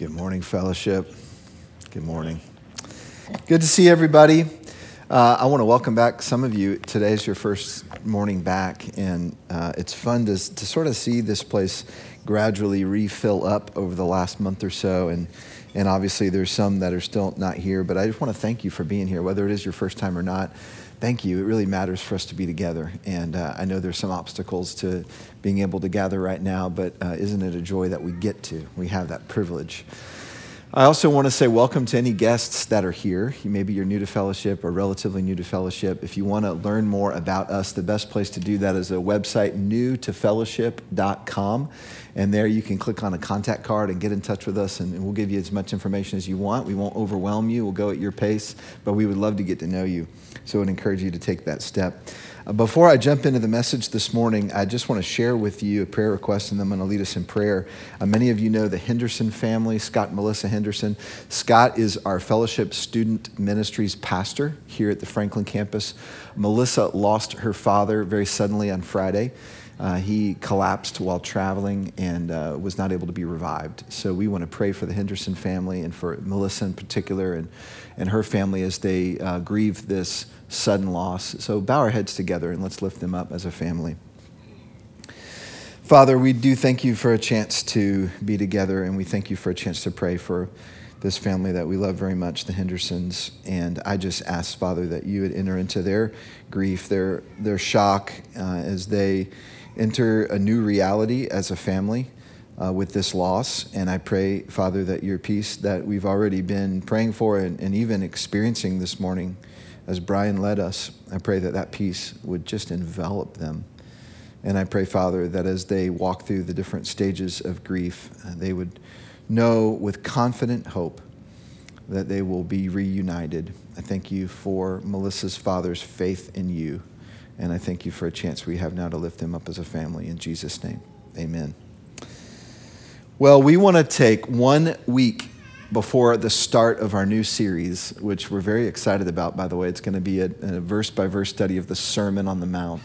Good morning, fellowship. Good morning. Good to see everybody. Uh, I want to welcome back some of you. Today is your first morning back, and uh, it's fun to, to sort of see this place gradually refill up over the last month or so. And, and obviously, there's some that are still not here, but I just want to thank you for being here, whether it is your first time or not thank you. It really matters for us to be together. And uh, I know there's some obstacles to being able to gather right now, but uh, isn't it a joy that we get to? We have that privilege. I also want to say welcome to any guests that are here. Maybe you're new to fellowship or relatively new to fellowship. If you want to learn more about us, the best place to do that is a website, newtofellowship.com. And there you can click on a contact card and get in touch with us, and we'll give you as much information as you want. We won't overwhelm you, we'll go at your pace, but we would love to get to know you. So I would encourage you to take that step. Before I jump into the message this morning, I just want to share with you a prayer request, and then I'm going to lead us in prayer. Uh, many of you know the Henderson family, Scott and Melissa Henderson. Scott is our fellowship student ministries pastor here at the Franklin campus. Melissa lost her father very suddenly on Friday. Uh, he collapsed while traveling and uh, was not able to be revived. So we want to pray for the Henderson family and for Melissa in particular and, and her family as they uh, grieve this sudden loss. So bow our heads together and let's lift them up as a family. Father, we do thank you for a chance to be together, and we thank you for a chance to pray for this family that we love very much, the Hendersons. And I just ask, Father, that you would enter into their grief, their, their shock uh, as they enter a new reality as a family uh, with this loss. And I pray, Father, that your peace that we've already been praying for and, and even experiencing this morning as Brian led us, I pray that that peace would just envelop them. And I pray, Father, that as they walk through the different stages of grief, uh, they would know with confident hope that they will be reunited. I thank you for Melissa's father's faith in you. And I thank you for a chance we have now to lift them up as a family. In Jesus' name, amen. Well, we want to take one week before the start of our new series, which we're very excited about, by the way. It's going to be a, verse by verse study of the Sermon on the Mount.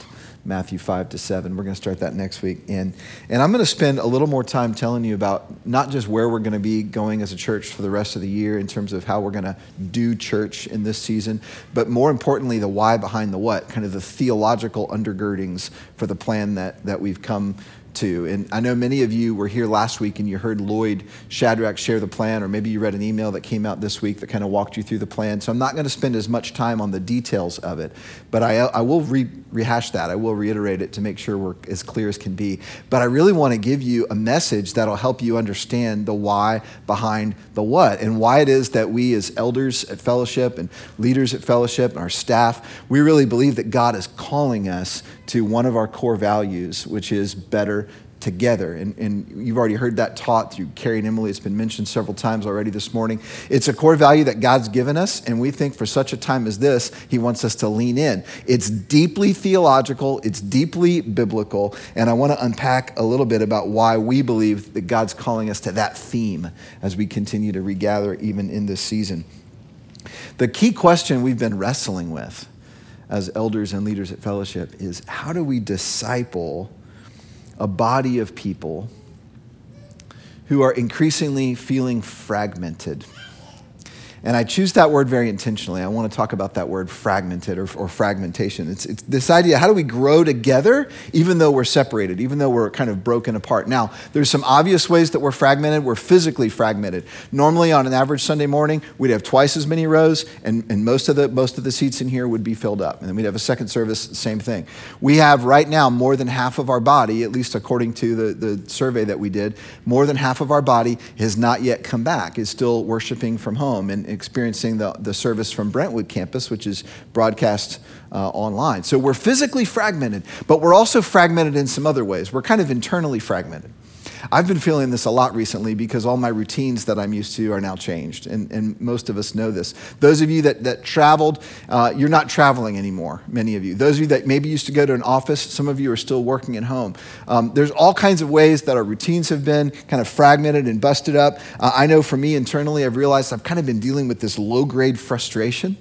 Matthew 5 to 7. We're going to start that next week. And, and I'm going to spend a little more time telling you about not just where we're going to be going as a church for the rest of the year in terms of how we're going to do church in this season, but more importantly, the why behind the what, kind of the theological undergirdings for the plan that, that we've come to. And I know many of you were here last week and you heard Lloyd Shadrach share the plan, or maybe you read an email that came out this week that kind of walked you through the plan. So I'm not going to spend as much time on the details of it, but I, I will re- rehash that. I will reiterate it to make sure we're as clear as can be. But I really want to give you a message that'll help you understand the why behind the what and why it is that we, as elders at fellowship and leaders at fellowship and our staff, we really believe that God is calling us to one of our core values, which is better together. And, and, you've already heard that taught through Carrie and Emily. It's been mentioned several times already this morning. It's a core value that God's given us, and we think for such a time as this, He wants us to lean in. It's deeply theological, it's deeply biblical, and I want to unpack a little bit about why we believe that God's calling us to that theme as we continue to regather even in this season. The key question we've been wrestling with as elders and leaders at fellowship is how do we disciple a body of people who are increasingly feeling fragmented? And I choose that word very intentionally. I want to talk about that word fragmented or, or, fragmentation. It's, it's this idea how do we grow together even though we're separated, even though we're kind of broken apart? Now, there's some obvious ways that we're fragmented. We're physically fragmented. Normally, on an average Sunday morning, we'd have twice as many rows, and, and most, of the, most of the seats in here would be filled up. And then we'd have a second service, same thing. We have right now more than half of our body, at least according to the, the survey that we did, more than half of our body has not yet come back, is still worshiping from home. And, experiencing the, the service from Brentwood campus, which is broadcast uh, online. So we're physically fragmented, but we're also fragmented in some other ways. We're kind of internally fragmented. I've been feeling this a lot recently because all my routines that I'm used to are now changed, and, and most of us know this. Those of you that, that traveled, uh, you're not traveling anymore, many of you. Those of you that maybe used to go to an office, some of you are still working at home. Um, there's all kinds of ways that our routines have been kind of fragmented and busted up. Uh, I know for me internally, I've realized I've kind of been dealing with this low grade frustration.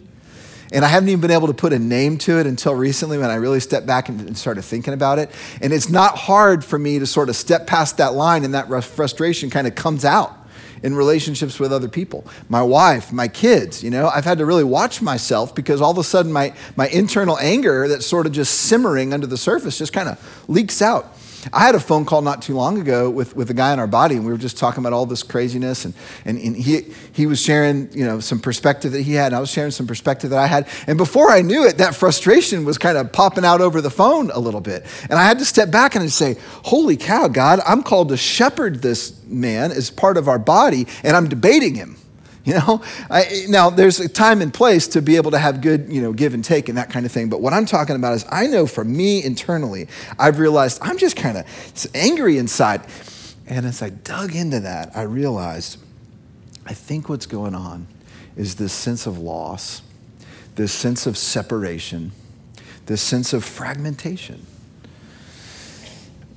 And I haven't even been able to put a name to it until recently when I really stepped back and started thinking about it. And it's not hard for me to sort of step past that line and that frustration kind of comes out. in relationships with other people. My wife, my kids, you know, I've had to really watch myself because all of a sudden my, my internal anger that's sort of just simmering under the surface just kind of leaks out. I had a phone call not too long ago with, with a guy in our body, and we were just talking about all this craziness. And, and, and he, he was sharing you know, some perspective that he had, and I was sharing some perspective that I had. And before I knew it, that frustration was kind of popping out over the phone a little bit. And I had to step back and say, Holy cow, God, I'm called to shepherd this man as part of our body, and I'm debating him. You know, I, now there's a time and place to be able to have good, you know, give and take and that kind of thing. But what I'm talking about is I know for me internally, I've realized I'm just kind of angry inside. And as I dug into that, I realized I think what's going on is this sense of loss, this sense of separation, this sense of fragmentation.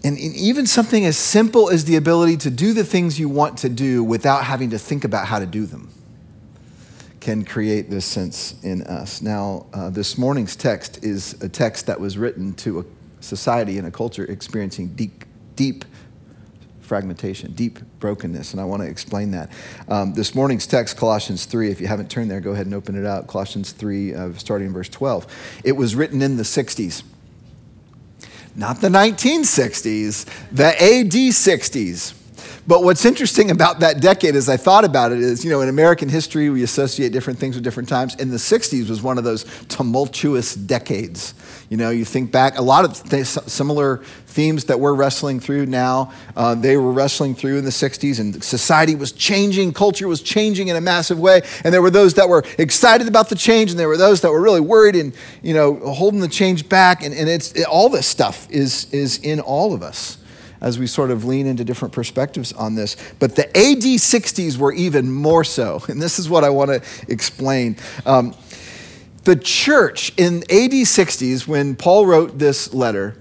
And, even something as simple as the ability to do the things you want to do without having to think about how to do them can create this sense in us. Now, uh, this morning's text is a text that was written to a society and a culture experiencing deep, deep fragmentation, deep brokenness, and I want to explain that. Um, this morning's text, Colossians 3, if you haven't turned there, go ahead and open it up. Colossians 3, uh, starting in verse 12. It was written in the 60s. Not the 1960s, the AD 60s. But what's interesting about that decade as I thought about it is, you know, in American history, we associate different things with different times. In the 60s was one of those tumultuous decades. You know, you think back, a lot of th- similar themes that we're wrestling through now, uh, they were wrestling through in the 60s, and society was changing, culture was changing in a massive way. And there were those that were excited about the change, and there were those that were really worried and, you know, holding the change back. And, and it's, it, all this stuff is, is in all of us as we sort of lean into different perspectives on this. But the AD 60s were even more so. And this is what I want to explain. Um, the church in AD 60s, when Paul wrote this letter,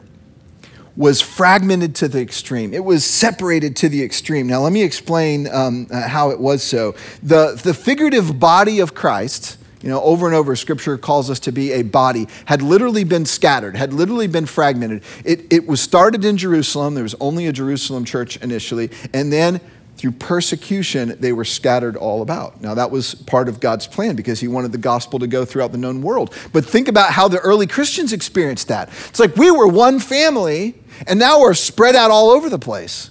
was fragmented to the extreme. It was separated to the extreme. Now, let me explain um, uh, how it was so. The, the figurative body of Christ you know, over and over, scripture calls us to be a body, had literally been scattered, had literally been fragmented. It, it was started in Jerusalem. There was only a Jerusalem church initially. And then through persecution, they were scattered all about. Now, that was part of God's plan because He wanted the gospel to go throughout the known world. But think about how the early Christians experienced that. It's like we were one family, and now we're spread out all over the place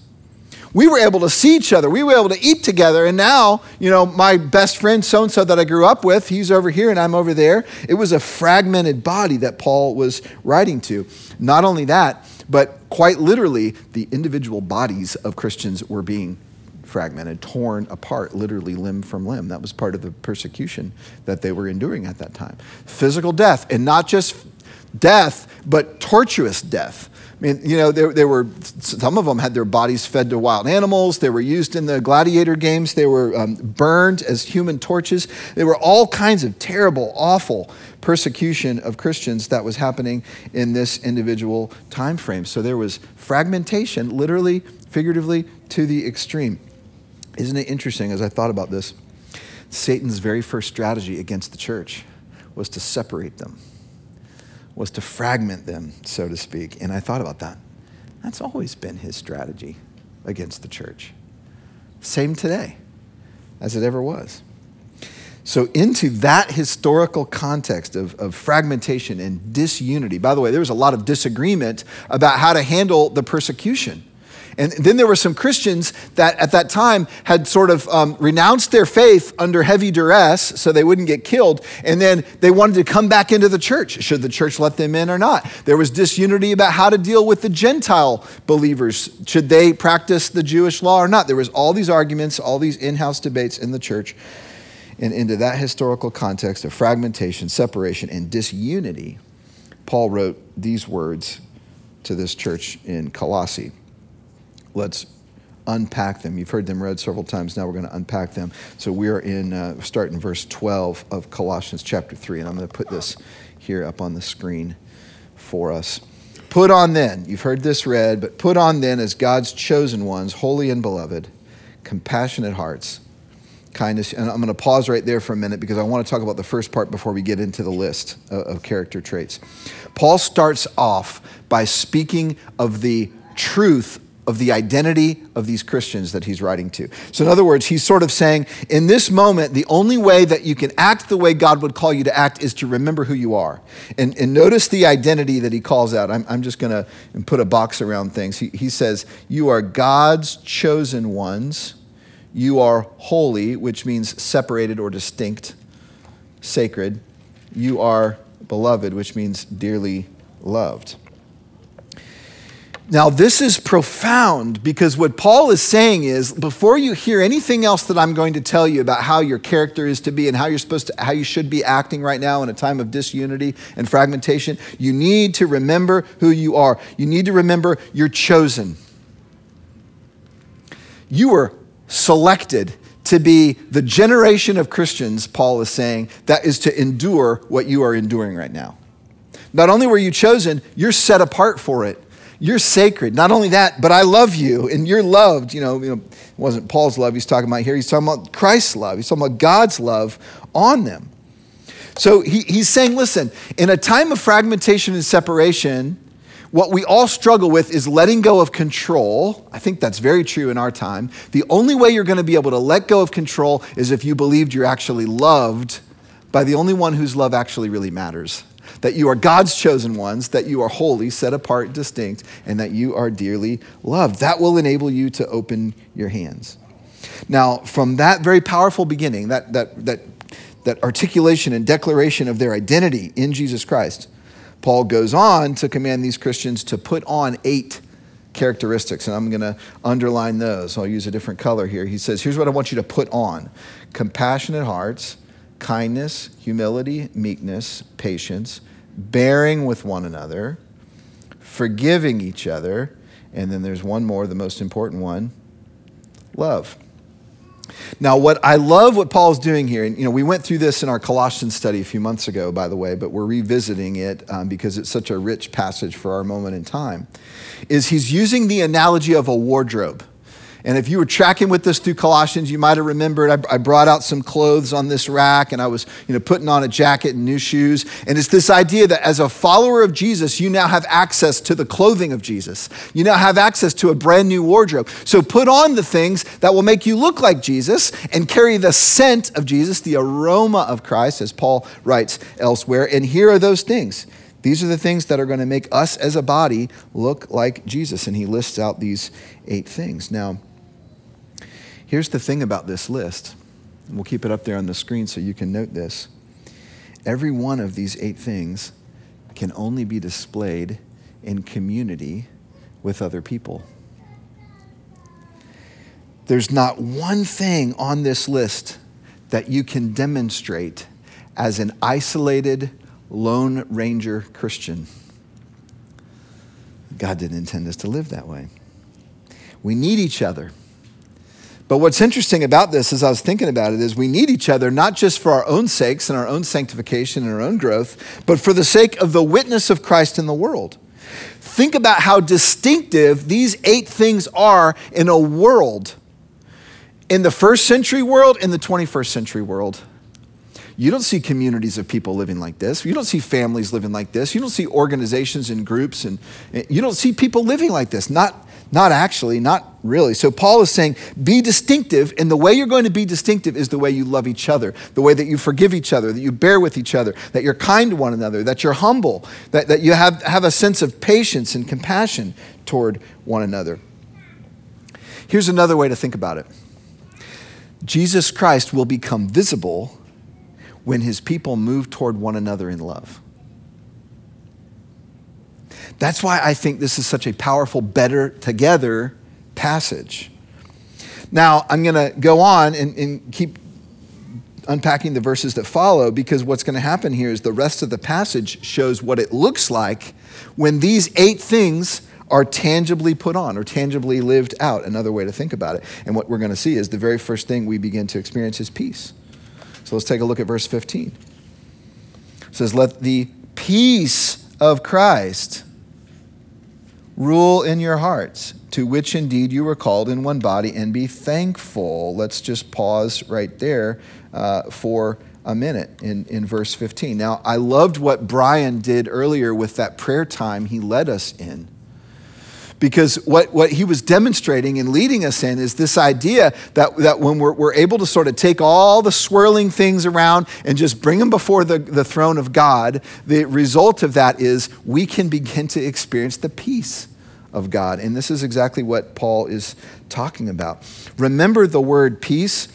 we were able to see each other. We were able to eat together. And now, you know, my best friend, so and so, that I grew up with, he's over here and I'm over there. It was a fragmented body that Paul was writing to. Not only that, but quite literally, the individual bodies of Christians were being fragmented, torn apart, literally limb from limb. That was part of the persecution that they were enduring at that time. Physical death, and not just death, but tortuous death. I mean, you know, there, there were some of them had their bodies fed to wild animals. They were used in the gladiator games. They were um, burned as human torches. There were all kinds of terrible, awful persecution of Christians that was happening in this individual time frame. So there was fragmentation, literally, figuratively, to the extreme. Isn't it interesting as I thought about this? Satan's very first strategy against the church was to separate them was to fragment them, so to speak. And I thought about that. That's always been his strategy against the church. Same today as it ever was. So, into that historical context of, of fragmentation and disunity, by the way, there was a lot of disagreement about how to handle the persecution. And then there were some Christians that at that time had sort of um, renounced their faith under heavy duress so they wouldn't get killed. And then they wanted to come back into the church. Should the church let them in or not? There was disunity about how to deal with the Gentile believers. Should they practice the Jewish law or not? There was all these arguments, all these in-house debates in the church. And into that historical context of fragmentation, separation, and disunity, Paul wrote these words to this church in Colossae let's unpack them. You've heard them read several times. Now we're going to unpack them. So we are in, uh, start in verse 12 of Colossians chapter 3. And I'm going to put this here up on the screen for us. Put on then, you've heard this read, but put on then as God's chosen ones, holy and beloved, compassionate hearts, kindness. And I'm going to pause right there for a minute because I want to talk about the first part before we get into the list of, of character traits. Paul starts off by speaking of the truth of the identity of these Christians that he's writing to. So, in other words, he's sort of saying, in this moment, the only way that you can act the way God would call you to act is to remember who you are. And, and notice the identity that he calls out. I'm, I'm just going to put a box around things. He, he says, You are God's chosen ones. You are holy, which means separated or distinct, sacred. You are beloved, which means dearly loved. Now, this is profound because what Paul is saying is before you hear anything else that I'm going to tell you about how your character is to be and how you're supposed to, how you should be acting right now in a time of disunity and fragmentation, you need to remember who you are. You need to remember you're chosen. You were selected to be the generation of Christians, Paul is saying, that is to endure what you are enduring right now. Not only were you chosen, you're set apart for it you're sacred. Not only that, but I love you and you're loved. You know, you know, it wasn't Paul's love he's talking about here. He's talking about Christ's love. He's talking about God's love on them. So he, he's saying, listen, in a time of fragmentation and separation, what we all struggle with is letting go of control. I think that's very true in our time. The only way you're going to be able to let go of control is if you believed you're actually loved by the only one whose love actually really matters that you are God's chosen ones, that you are holy, set apart, distinct, and that you are dearly loved. That will enable you to open your hands. Now, from that very powerful beginning, that, that, that, that articulation and declaration of their identity in Jesus Christ, Paul goes on to command these Christians to put on eight characteristics, and I'm going to underline those. I'll use a different color here. He says, Here's what I want you to put on compassionate hearts kindness, humility, meekness, patience, bearing with one another, forgiving each other, and then there's one more, the most important one love. Now, what I love what Paul's doing here, and you know, we went through this in our Colossians study a few months ago, by the way, but we're revisiting it um, because it's such a rich passage for our moment in time, is he's using the analogy of a wardrobe. And if you were tracking with us through Colossians, you might have remembered I, I, brought out some clothes on this rack and I was you know, putting on a jacket and new shoes. And it's this idea that as a follower of Jesus, you now have access to the clothing of Jesus. You now have access to a brand new wardrobe. So put on the things that will make you look like Jesus and carry the scent of Jesus, the aroma of Christ, as Paul writes elsewhere. And here are those things. These are the things that are going to make us as a body look like Jesus. And he lists out these eight things. Now, Here's the thing about this list. We'll keep it up there on the screen so you can note this. Every one of these eight things can only be displayed in community with other people. There's not one thing on this list that you can demonstrate as an isolated Lone Ranger Christian. God didn't intend us to live that way. We need each other. But what's interesting about this, as I was thinking about it, is we need each other not just for our own sakes and our own sanctification and our own growth, but for the sake of the witness of Christ in the world. Think about how distinctive these eight things are in a world, in the first century world, in the 21st century world. You don't see communities of people living like this. You don't see families living like this. You don't see organizations and groups, and you don't see people living like this. Not not actually, not really. So Paul is saying, be distinctive, and the way you're going to be distinctive is the way you love each other, the way that you forgive each other, that you bear with each other, that you're kind to one another, that you're humble, that, that you have, have a sense of patience and compassion toward one another. Here's another way to think about it Jesus Christ will become visible when his people move toward one another in love. That's why I think this is such a powerful, better together passage. Now, I'm going to go on and, and, keep unpacking the verses that follow because what's going to happen here is the rest of the passage shows what it looks like when these eight things are tangibly put on or tangibly lived out. Another way to think about it. And what we're going to see is the very first thing we begin to experience is peace. So let's take a look at verse 15. It says, Let the peace of Christ rule in your hearts, to which indeed you were called in one body, and be thankful. Let's just pause right there uh, for a minute in, in verse 15. Now, I loved what Brian did earlier with that prayer time he led us in Because what, what he was demonstrating and leading us in is this idea that, that when we're, we're able to sort of take all the swirling things around and just bring them before the, the throne of God, the result of that is we can begin to experience the peace of God. And this is exactly what Paul is talking about. Remember the word peace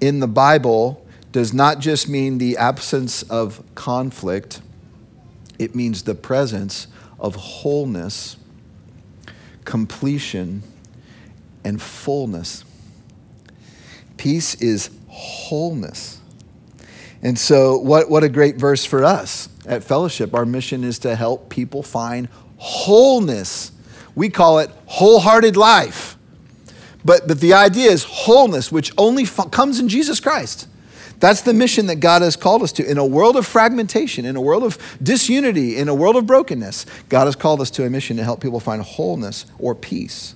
in the Bible does not just mean the absence of conflict, it means the presence of wholeness, completion, and fullness. Peace is wholeness. And so, what, what a great verse for us at Fellowship. Our mission is to help people find wholeness. We call it wholehearted life. But, but the idea is wholeness, which only f- comes in Jesus Christ. That's the mission that God has called us to. In a world of fragmentation, in a world of disunity, in a world of brokenness, God has called us to a mission to help people find wholeness or peace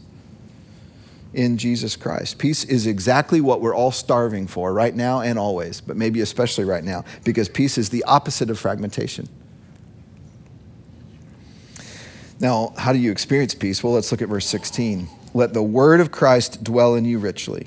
in Jesus Christ. Peace is exactly what we're all starving for right now and always, but maybe especially right now, because peace is the opposite of fragmentation. Now, how do you experience peace? Well, let's look at verse 16. Let the word of Christ dwell in you richly,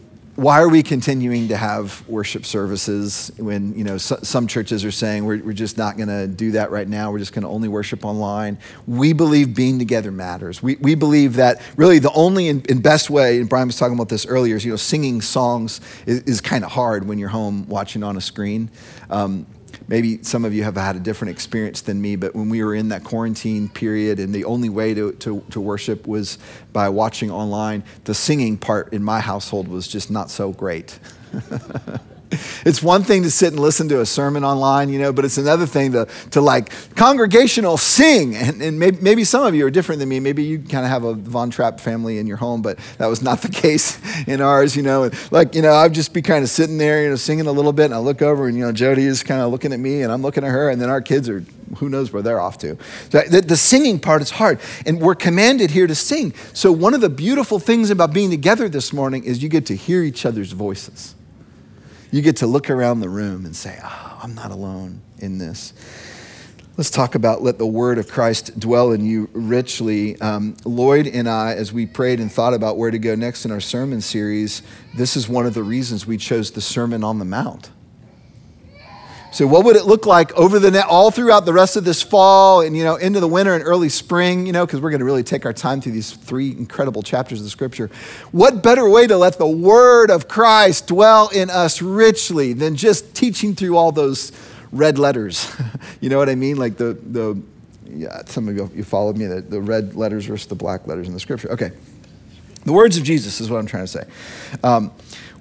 why are we continuing to have worship services when you know so, some churches are saying we're, we're just not going to do that right now we're just going to only worship online? We believe being together matters. We, we believe that really the only and, best way and brian was talking about this earlier is you know singing songs is, is kind of hard when you're home watching on a screen. Um, maybe some of you have had a different experience than me, but when we were in that quarantine period and the only way to, to, to, worship was by watching online, the singing part in my household was just not so great. it's one thing to sit and listen to a sermon online, you know, but it's another thing to, to like congregational sing. And, and maybe, maybe some of you are different than me. Maybe you kind of have a Von Trapp family in your home, but that was not the case in ours, you know. like, you know, I'd just be kind of sitting there, you know, singing a little bit, and I look over, and, you know, Jody is kind of looking at me, and I'm looking at her, and then our kids are, who knows where they're off to. So the, the singing part is hard, and we're commanded here to sing. So one of the beautiful things about being together this morning is you get to hear each other's voices you get to look around the room and say, oh, I'm not alone in this. Let's talk about let the word of Christ dwell in you richly. Um, Lloyd and I, as we prayed and thought about where to go next in our sermon series, this is one of the reasons we chose the Sermon on the Mount. So, what would it look like over the net, all throughout the rest of this fall and you know into the winter and early spring? You know, because we're going to really take our time through these three incredible chapters of the Scripture. What better way to let the Word of Christ dwell in us richly than just teaching through all those red letters? you know what I mean? Like the the yeah, some of you you followed me the, the red letters versus the black letters in the Scripture. Okay, the words of Jesus is what I'm trying to say. Um,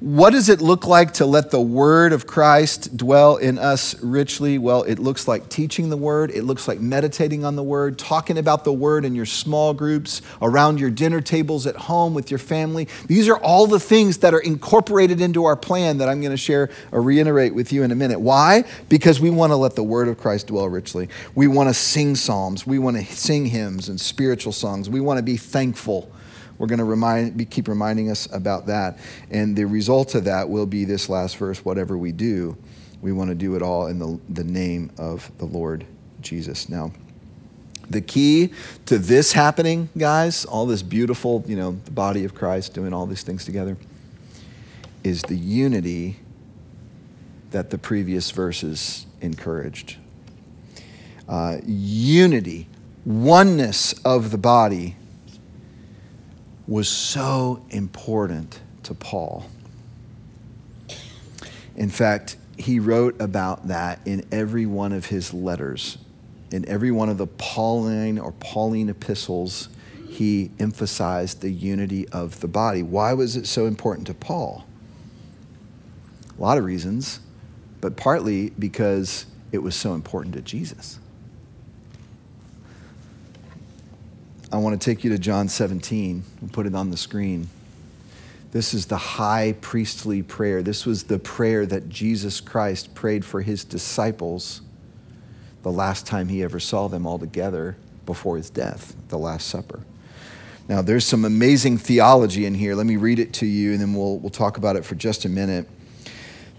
what does it look like to let the word of Christ dwell in us richly? Well, it looks like teaching the word, it looks like meditating on the word, talking about the word in your small groups, around your dinner tables at home with your family. These are all the things that are incorporated into our plan that I'm going to share or reiterate with you in a minute. Why? Because we want to let the word of Christ dwell richly. We want to sing psalms, we want to sing hymns and spiritual songs, we want to be thankful we're going to remind, keep reminding us about that. And the result of that will be this last verse whatever we do, we want to do it all in the, the name of the Lord Jesus. Now, the key to this happening, guys, all this beautiful, you know, the body of Christ doing all these things together, is the unity that the previous verses encouraged. Uh, unity, oneness of the body was so important to Paul. In fact, he wrote about that in every one of his letters. In every one of the Pauline or Pauline epistles, he emphasized the unity of the body. Why was it so important to Paul? A lot of reasons, but partly because it was so important to Jesus. I want to take you to John 17 and put it on the screen. This is the high priestly prayer. This was the prayer that Jesus Christ prayed for his disciples the last time he ever saw them all together before his death, the Last Supper. Now, there's some amazing theology in here. Let me read it to you, and then we'll, we'll talk about it for just a minute.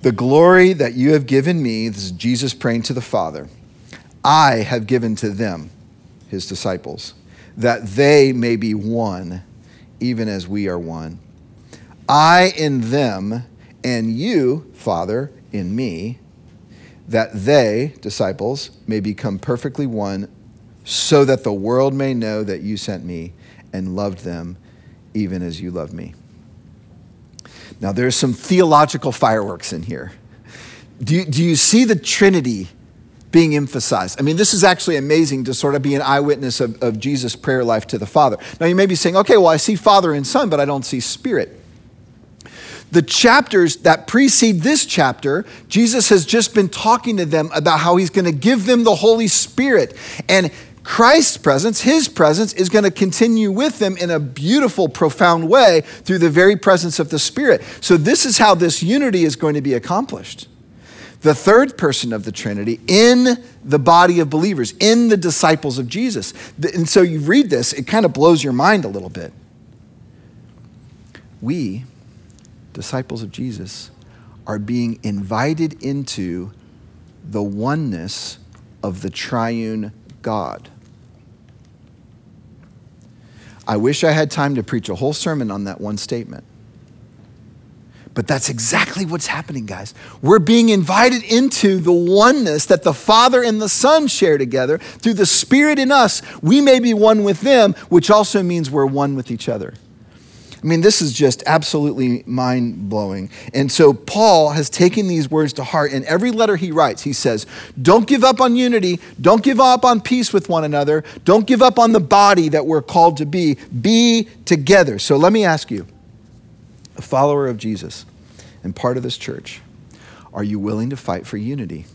The glory that you have given me, this is Jesus praying to the Father, I have given to them, his disciples, that they may be one, even as we are one. I in them, and you, Father, in me, that they, disciples, may become perfectly one, so that the world may know that you sent me and loved them even as you love me. Now, there's some theological fireworks in here. Do you, do you see the Trinity being emphasized? I mean, this is actually amazing to sort of be an eyewitness of, of Jesus' prayer life to the Father. Now, you may be saying, okay, well, I see Father and Son, but I don't see Spirit. The chapters that precede this chapter, Jesus has just been talking to them about how he's going to give them the Holy Spirit. And Christ's presence, his presence, is going to continue with them in a beautiful, profound way through the very presence of the Spirit. So, this is how this unity is going to be accomplished. The third person of the Trinity in the body of believers, in the disciples of Jesus. And so you read this, it kind of blows your mind a little bit. We, disciples of Jesus, are being invited into the oneness of the triune God. I wish I had time to preach a whole sermon on that one statement. But that's exactly what's happening, guys. We're being invited into the oneness that the Father and the Son share together. Through the Spirit in us, we may be one with them, which also means we're one with each other. I mean, this is just absolutely mind blowing. And so Paul has taken these words to heart. In every letter he writes, he says, Don't give up on unity. Don't give up on peace with one another. Don't give up on the body that we're called to be. Be together. So let me ask you, a follower of Jesus and part of this church, are you willing to fight for unity?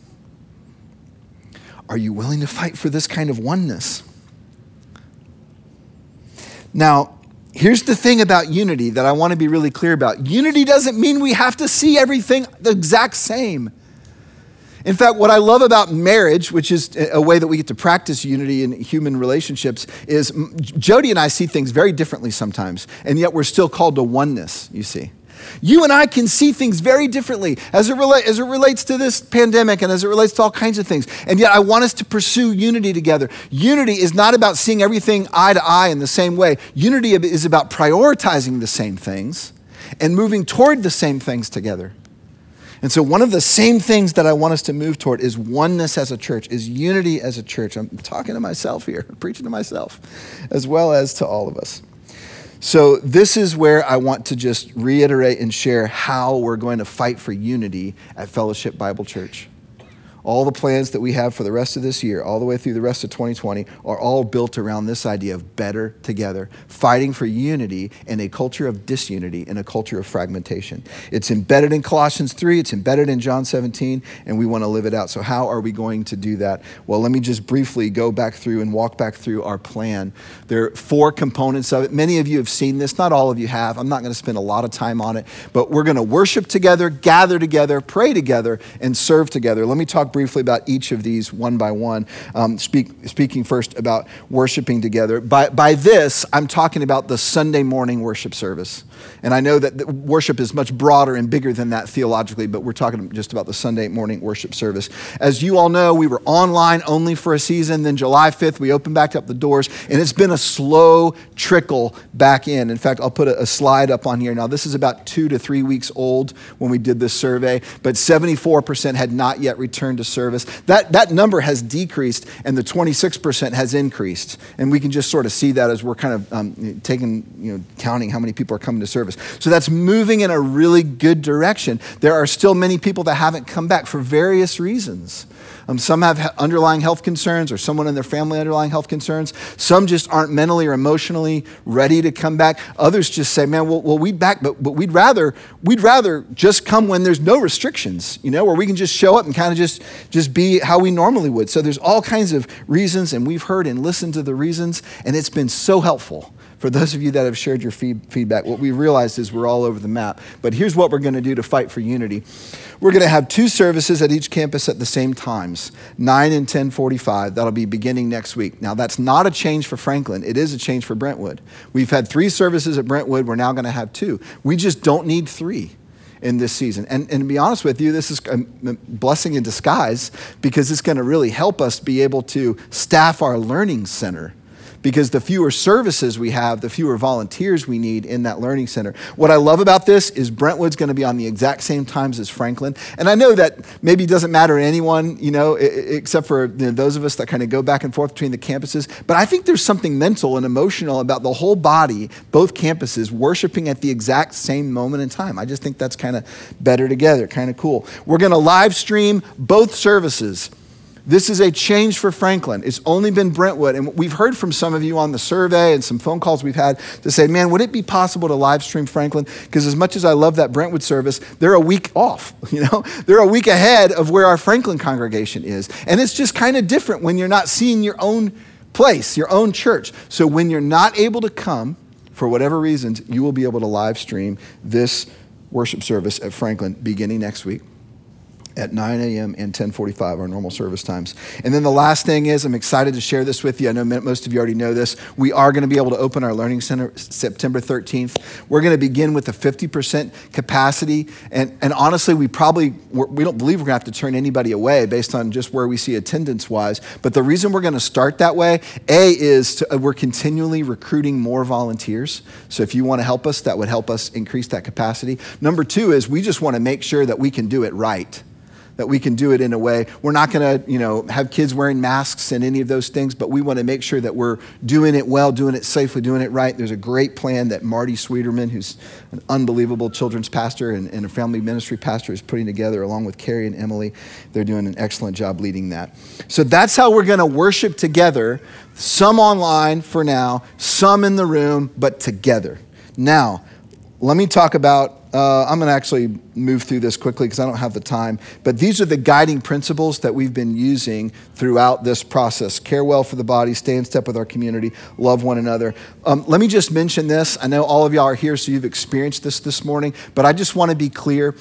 Are you willing to fight for this kind of oneness? Now, here's the thing about unity that I want to be really clear about unity doesn't mean we have to see everything the exact same. In fact, what I love about marriage, which is a way that we get to practice unity in human relationships, is Jody and I see things very differently sometimes, and yet we're still called to oneness, you see. You and I can see things very differently as it, rela- as it relates to this pandemic and as it relates to all kinds of things. And yet, I want us to pursue unity together. Unity is not about seeing everything eye to eye in the same way, unity is about prioritizing the same things and moving toward the same things together. And so, one of the same things that I want us to move toward is oneness as a church, is unity as a church. I'm talking to myself here, preaching to myself, as well as to all of us. So, this is where I want to just reiterate and share how we're going to fight for unity at Fellowship Bible Church all the plans that we have for the rest of this year, all the way through the rest of 2020, are all built around this idea of better together, fighting for unity in a culture of disunity, in a culture of fragmentation. It's embedded in Colossians 3, it's embedded in John 17, and we want to live it out. So, how are we going to do that? Well, let me just briefly go back through and walk back through our plan. There are four components of it. Many of you have seen this, not all of you have. I'm not going to spend a lot of time on it, but we're going to worship together, gather together, pray together, and serve together. Let me talk briefly about each of these one by one. Um, speak, speaking first about worshiping together. By, by this, I'm talking about the Sunday morning worship service. And I know that worship is much broader and bigger than that theologically, but we're talking just about the Sunday morning worship service. As you all know, we were online only for a season. Then July 5th, we opened back up the doors, and it's been a slow trickle back in. In fact, I'll put a, a slide up on here. Now, this is about two to three weeks old when we did this survey, but 74% had not yet returned to service. That, that number has decreased, and the 26% has increased. And we can just sort of see that as we're kind of um, taking, you know, counting how many people are coming to service. So that's moving in a really good direction. There are still many people that haven't come back for various reasons. Um, some have underlying health concerns or someone in their family underlying health concerns. Some just aren't mentally or emotionally ready to come back. Others just say, man, well, well we'd back, but, but we'd rather, we'd rather just come when there's no restrictions, you know, where we can just show up and kind of just, just be how we normally would. So there's all kinds of reasons, and we've heard and listened to the reasons, and it's been so helpful For those of you that have shared your feed, feedback, what we realized is we're all over the map. But here's what we're going to do to fight for unity. We're going to have two services at each campus at the same times, 9 and 1045. That'll be beginning next week. Now, that's not a change for Franklin. It is a change for Brentwood. We've had three services at Brentwood. We're now going to have two. We just don't need three in this season. And, and to be honest with you, this is a blessing in disguise because it's going to really help us be able to staff our learning center because the fewer services we have, the fewer volunteers we need in that learning center. What I love about this is Brentwood's going to be on the exact same times as Franklin. And I know that maybe doesn't matter to anyone, you know, except for you know, those of us that kind of go back and forth between the campuses. But I think there's something mental and emotional about the whole body, both campuses, worshiping at the exact same moment in time. I just think that's kind of better together, kind of cool. We're going to live stream both services. This is a change for Franklin. It's only been Brentwood. And we've heard from some of you on the survey and some phone calls we've had to say, man, would it be possible to live stream Franklin? Because as much as I love that Brentwood service, they're a week off, you know? They're a week ahead of where our Franklin congregation is. And it's just kind of different when you're not seeing your own place, your own church. So when you're not able to come, for whatever reasons, you will be able to live stream this worship service at Franklin beginning next week at 9 a.m. and 10:45, our normal service times. And then the last thing is, I'm excited to share this with you. I know most of you already know this. We are going to be able to open our learning center September 13th. We're going to begin with a 50% capacity, and and honestly, we probably we don't believe we're going to have to turn anybody away based on just where we see attendance wise. But the reason we're going to start that way, a is to, uh, we're continually recruiting more volunteers. So if you want to help us, that would help us increase that capacity. Number two is we just want to make sure that we can do it right that we can do it in a way. We're not going to, you know, have kids wearing masks and any of those things, but we want to make sure that we're doing it well, doing it safely, doing it right. There's a great plan that Marty Sweeterman, who's an unbelievable children's pastor and, and a family ministry pastor, is putting together along with Carrie and Emily. They're doing an excellent job leading that. So that's how we're going to worship together. Some online for now, some in the room, but together. Now, let me talk about uh, I'm going to actually move through this quickly because I don't have the time. But these are the guiding principles that we've been using throughout this process care well for the body, stay in step with our community, love one another. Um, let me just mention this. I know all of y'all are here, so you've experienced this this morning, but I just want to be clear.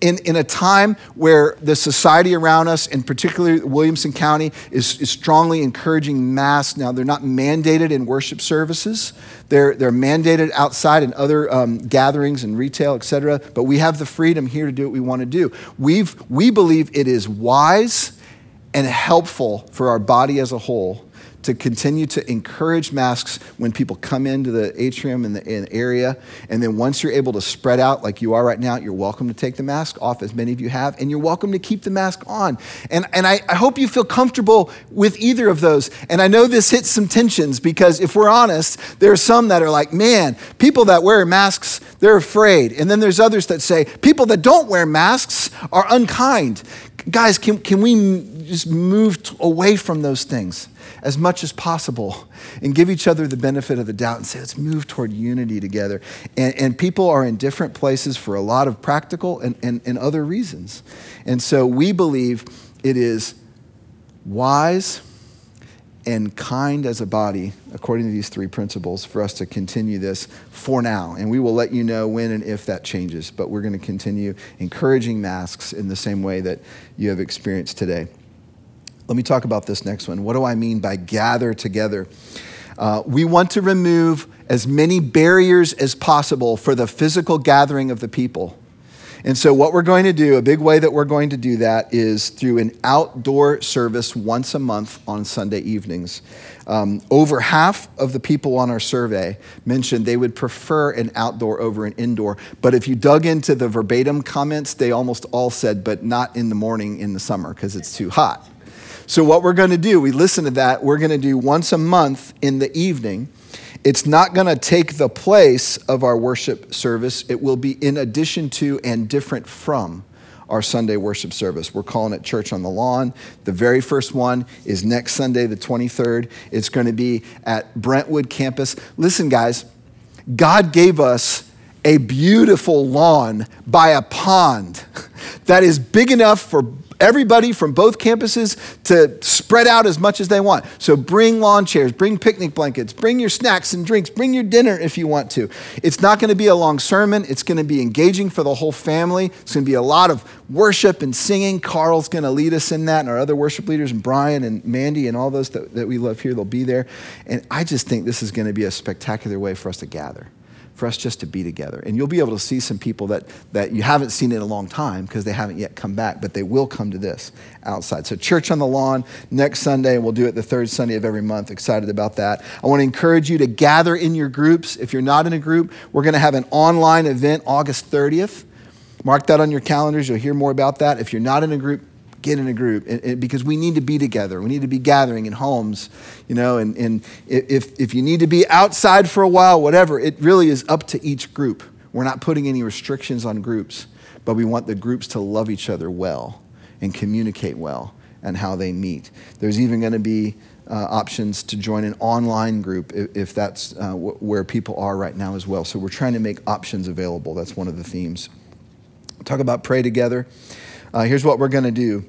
In, in a time where the society around us, and particularly Williamson County, is, is strongly encouraging masks, now they're not mandated in worship services, they're, they're mandated outside in other um, gatherings and retail, et cetera. But we have the freedom here to do what we want to do. We've, we believe it is wise and helpful for our body as a whole to continue to encourage masks when people come into the atrium and the, in area. And then once you're able to spread out like you are right now, you're welcome to take the mask off, as many of you have, and you're welcome to keep the mask on. And, and I, I hope you feel comfortable with either of those. And I know this hits some tensions because if we're honest, there are some that are like, man, people that wear masks, they're afraid. And then there's others that say, people that don't wear masks are unkind. Guys, can, can we just move away from those things? As much as possible and give each other the benefit of the doubt and say, let's move toward unity together. And, and people are in different places for a lot of practical and, and, and other reasons. And so we believe it is wise and kind as a body, according to these three principles, for us to continue this for now. And we will let you know when and if that changes. But we're going to continue encouraging masks in the same way that you have experienced today. Let me talk about this next one. What do I mean by gather together? Uh, we want to remove as many barriers as possible for the physical gathering of the people. And so, what we're going to do, a big way that we're going to do that is through an outdoor service once a month on Sunday evenings. Um, over half of the people on our survey mentioned they would prefer an outdoor over an indoor. But if you dug into the verbatim comments, they almost all said, but not in the morning in the summer because it's too hot. So, what we're going to do, we listen to that, we're going to do once a month in the evening. It's not going to take the place of our worship service, it will be in addition to and different from our Sunday worship service. We're calling it Church on the Lawn. The very first one is next Sunday, the 23rd. It's going to be at Brentwood campus. Listen, guys, God gave us a beautiful lawn by a pond that is big enough for everybody from both campuses to spread out as much as they want. So bring lawn chairs, bring picnic blankets, bring your snacks and drinks, bring your dinner if you want to. It's not going to be a long sermon, it's going to be engaging for the whole family. It's going to be a lot of worship and singing. Carl's going to lead us in that, and our other worship leaders, and Brian and Mandy, and all those that, that we love here, they'll be there. And I just think this is going to be a spectacular way for us to gather for us just to be together. And you'll be able to see some people that, that you haven't seen in a long time because they haven't yet come back, but they will come to this outside. So, church on the lawn next Sunday, we'll do it the third Sunday of every month. Excited about that. I want to encourage you to gather in your groups. If you're not in a group, we're going to have an online event August 30th. Mark that on your calendars. You'll hear more about that. If you're not in a group, get in a group because we need to be together. We need to be gathering in homes, you know, and, and if, if you need to be outside for a while, whatever, it really is up to each group. We're not putting any restrictions on groups, but we want the groups to love each other well and communicate well and how they meet. There's even going to be uh, options to join an online group if, if that's uh, w- where people are right now as well. So we're trying to make options available. That's one of the themes. talk about pray together. Uh, here's what we're going to do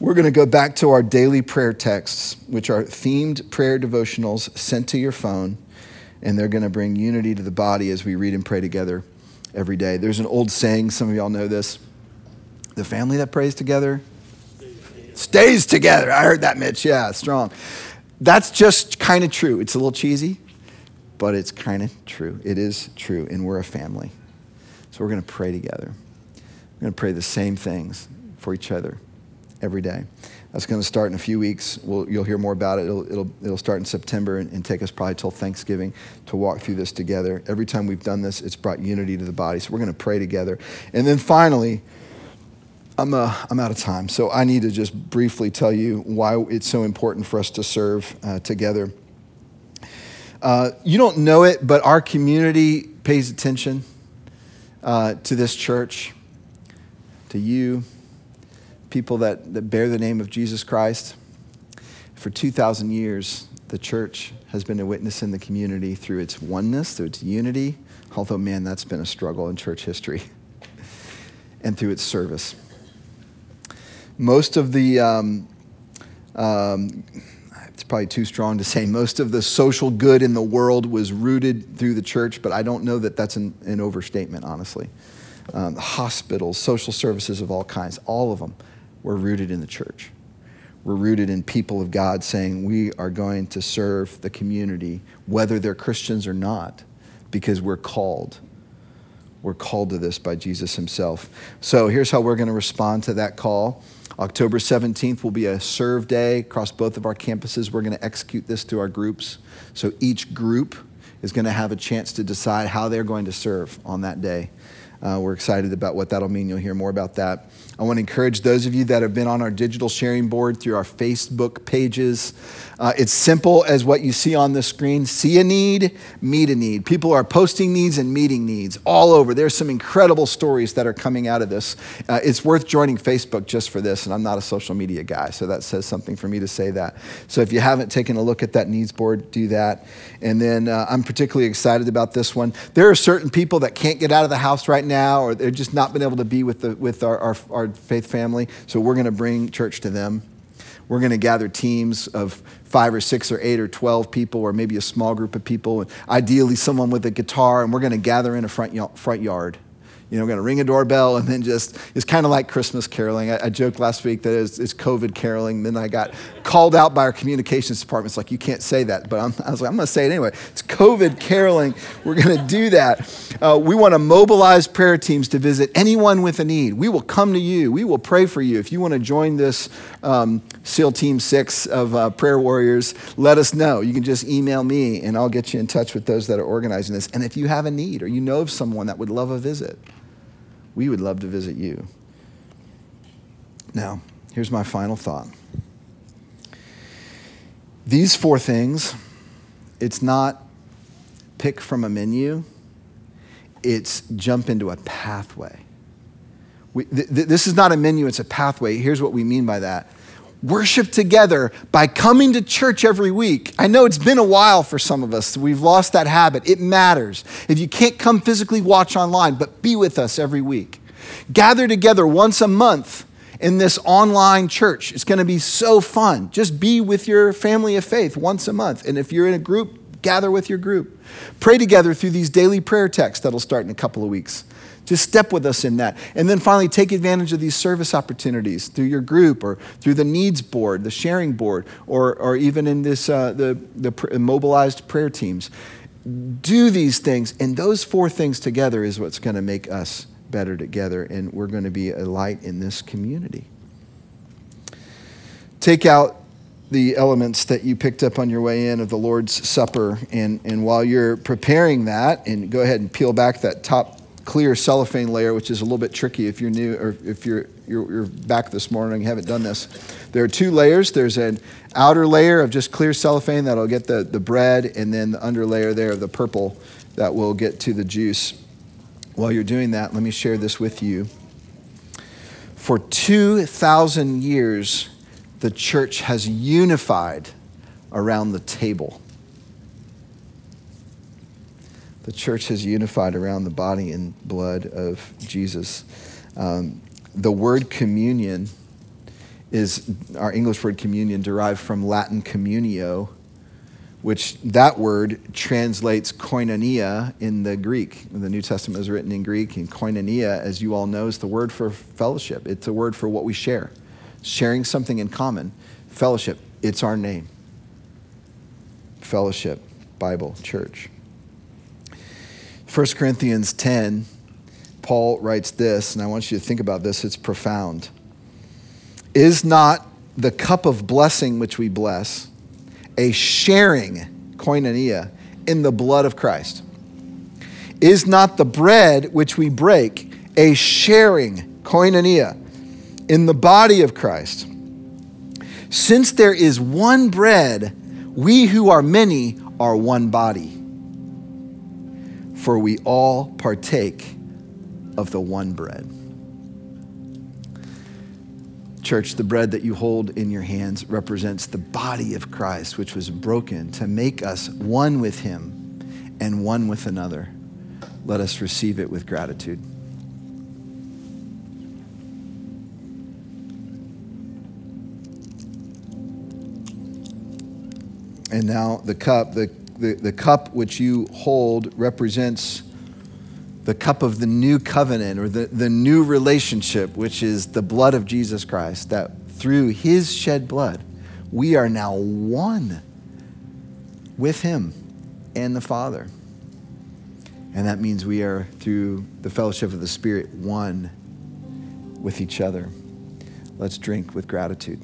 we're going to go back to our daily prayer texts, which are themed prayer devotionals sent to your phone, and they're going to bring unity to the body as we read and pray together every day. There's an old saying, some of y'all know this the family that prays together stays together. I heard that, Mitch. Yeah, strong. That's just kind of true. It's a little cheesy, but it's kind of true. It is true, and we're a family. So we're going to pray together. We're going to pray the same things for each other every day. That's going to start in a few weeks. We'll, you'll hear more about it. It'll, it'll, it'll start in September and, and, take us probably till Thanksgiving to walk through this together. Every time we've done this, it's brought unity to the body. So we're going to pray together. And then finally, I'm, uh, I'm out of time. So I need to just briefly tell you why it's so important for us to serve uh, together. Uh, you don't know it, but our community pays attention uh, to this church, to you people that, that bear the name of Jesus Christ. For 2,000 years, the church has been a witness in the community through its oneness, through its unity, although, man, that's been a struggle in church history, and through its service. Most of the, um, um, it's probably too strong to say, most of the social good in the world was rooted through the church, but I don't know that that's an, an overstatement, honestly. Um, hospitals, social services of all kinds, all of them we're rooted in the church. We're rooted in people of God saying we are going to serve the community, whether they're Christians or not, because we're called. We're called to this by Jesus himself. So here's how we're going to respond to that call. October 17th will be a serve day across both of our campuses. We're going to execute this through our groups. So each group is going to have a chance to decide how they're going to serve on that day. Uh, we're excited about what that'll mean. You'll hear more about that. I want to encourage those of you that have been on our digital sharing board through our Facebook pages. Uh, it's simple as what you see on the screen see a need, meet a need. People are posting needs and meeting needs all over. There's some incredible stories that are coming out of this. Uh, it's worth joining Facebook just for this, and I'm not a social media guy, so that says something for me to say that. So if you haven't taken a look at that needs board, do that. And then uh, I'm particularly excited about this one. There are certain people that can't get out of the house right now, or they've just not been able to be with, the, with our, our, our faith family. So we're going to bring church to them. We're going to gather teams of five or six or eight or 12 people, or maybe a small group of people, and ideally someone with a guitar, and we're going to gather in a front, front yard you know, going to ring a doorbell and then just, it's kind of like Christmas caroling. I, I joked last week that it's, it's, COVID caroling. Then I got called out by our communications department. It's like, you can't say that. But I'm, i was like, I'm going to say it anyway. It's COVID caroling. We're going to do that. Uh, we want to mobilize prayer teams to visit anyone with a need. We will come to you. We will pray for you. If you want to join this um, SEAL Team 6 of uh, prayer warriors, let us know. You can just email me and I'll get you in touch with those that are organizing this. And if you have a need or you know of someone that would love a visit, we would love to visit you. Now, here's my final thought. These four things, it's not pick from a menu, it's jump into a pathway. We, th- th- this is not a menu, it's a pathway. Here's what we mean by that worship together by coming to church every week. I know it's been a while for some of us. We've lost that habit. It matters. If you can't come physically, watch online, but be with us every week. Gather together once a month in this online church. It's going to be so fun. Just be with your family of faith once a month. And if you're in a group, gather with your group. Pray together through these daily prayer texts that'll start in a couple of weeks. Just step with us in that. And then finally, take advantage of these service opportunities through your group or through the needs board, the sharing board, or, or even in this, uh, the, the mobilized prayer teams. Do these things, and those four things together is what's going to make us better together, and we're going to be a light in this community. Take out the elements that you picked up on your way in of the Lord's Supper, and, and while you're preparing that, and go ahead and peel back that top clear cellophane layer, which is a little bit tricky if you're new or if you're, you're, you're back this morning and haven't done this. There are two layers. There's an outer layer of just clear cellophane that'll get the, the bread, and then the under layer there of the purple that will get to the juice. While you're doing that, let me share this with you. For 2,000 years, the church has unified around the table the church has unified around the body and blood of Jesus. Um, the word communion is our English word communion derived from Latin communio, which that word translates koinonia in the Greek. The New Testament is written in Greek, and koinonia, as you all know, is the word for fellowship. It's a word for what we share, sharing something in common. Fellowship, it's our name. Fellowship, Bible, church. 1 Corinthians 10, Paul writes this, and I want you to think about this, it's profound. Is not the cup of blessing which we bless a sharing, koinonia, in the blood of Christ? Is not the bread which we break a sharing, koinonia, in the body of Christ? Since there is one bread, we who are many are one body for we all partake of the one bread. Church, the bread that you hold in your hands represents the body of Christ, which was broken to make us one with Him and one with another. Let us receive it with gratitude. And now the cup, the the, the cup which you hold represents the cup of the new covenant or the, the new relationship, which is the blood of Jesus Christ, that through his shed blood, we are now one with him and the Father. And that means we are, through the fellowship of the Spirit, one with each other. Let's drink with gratitude.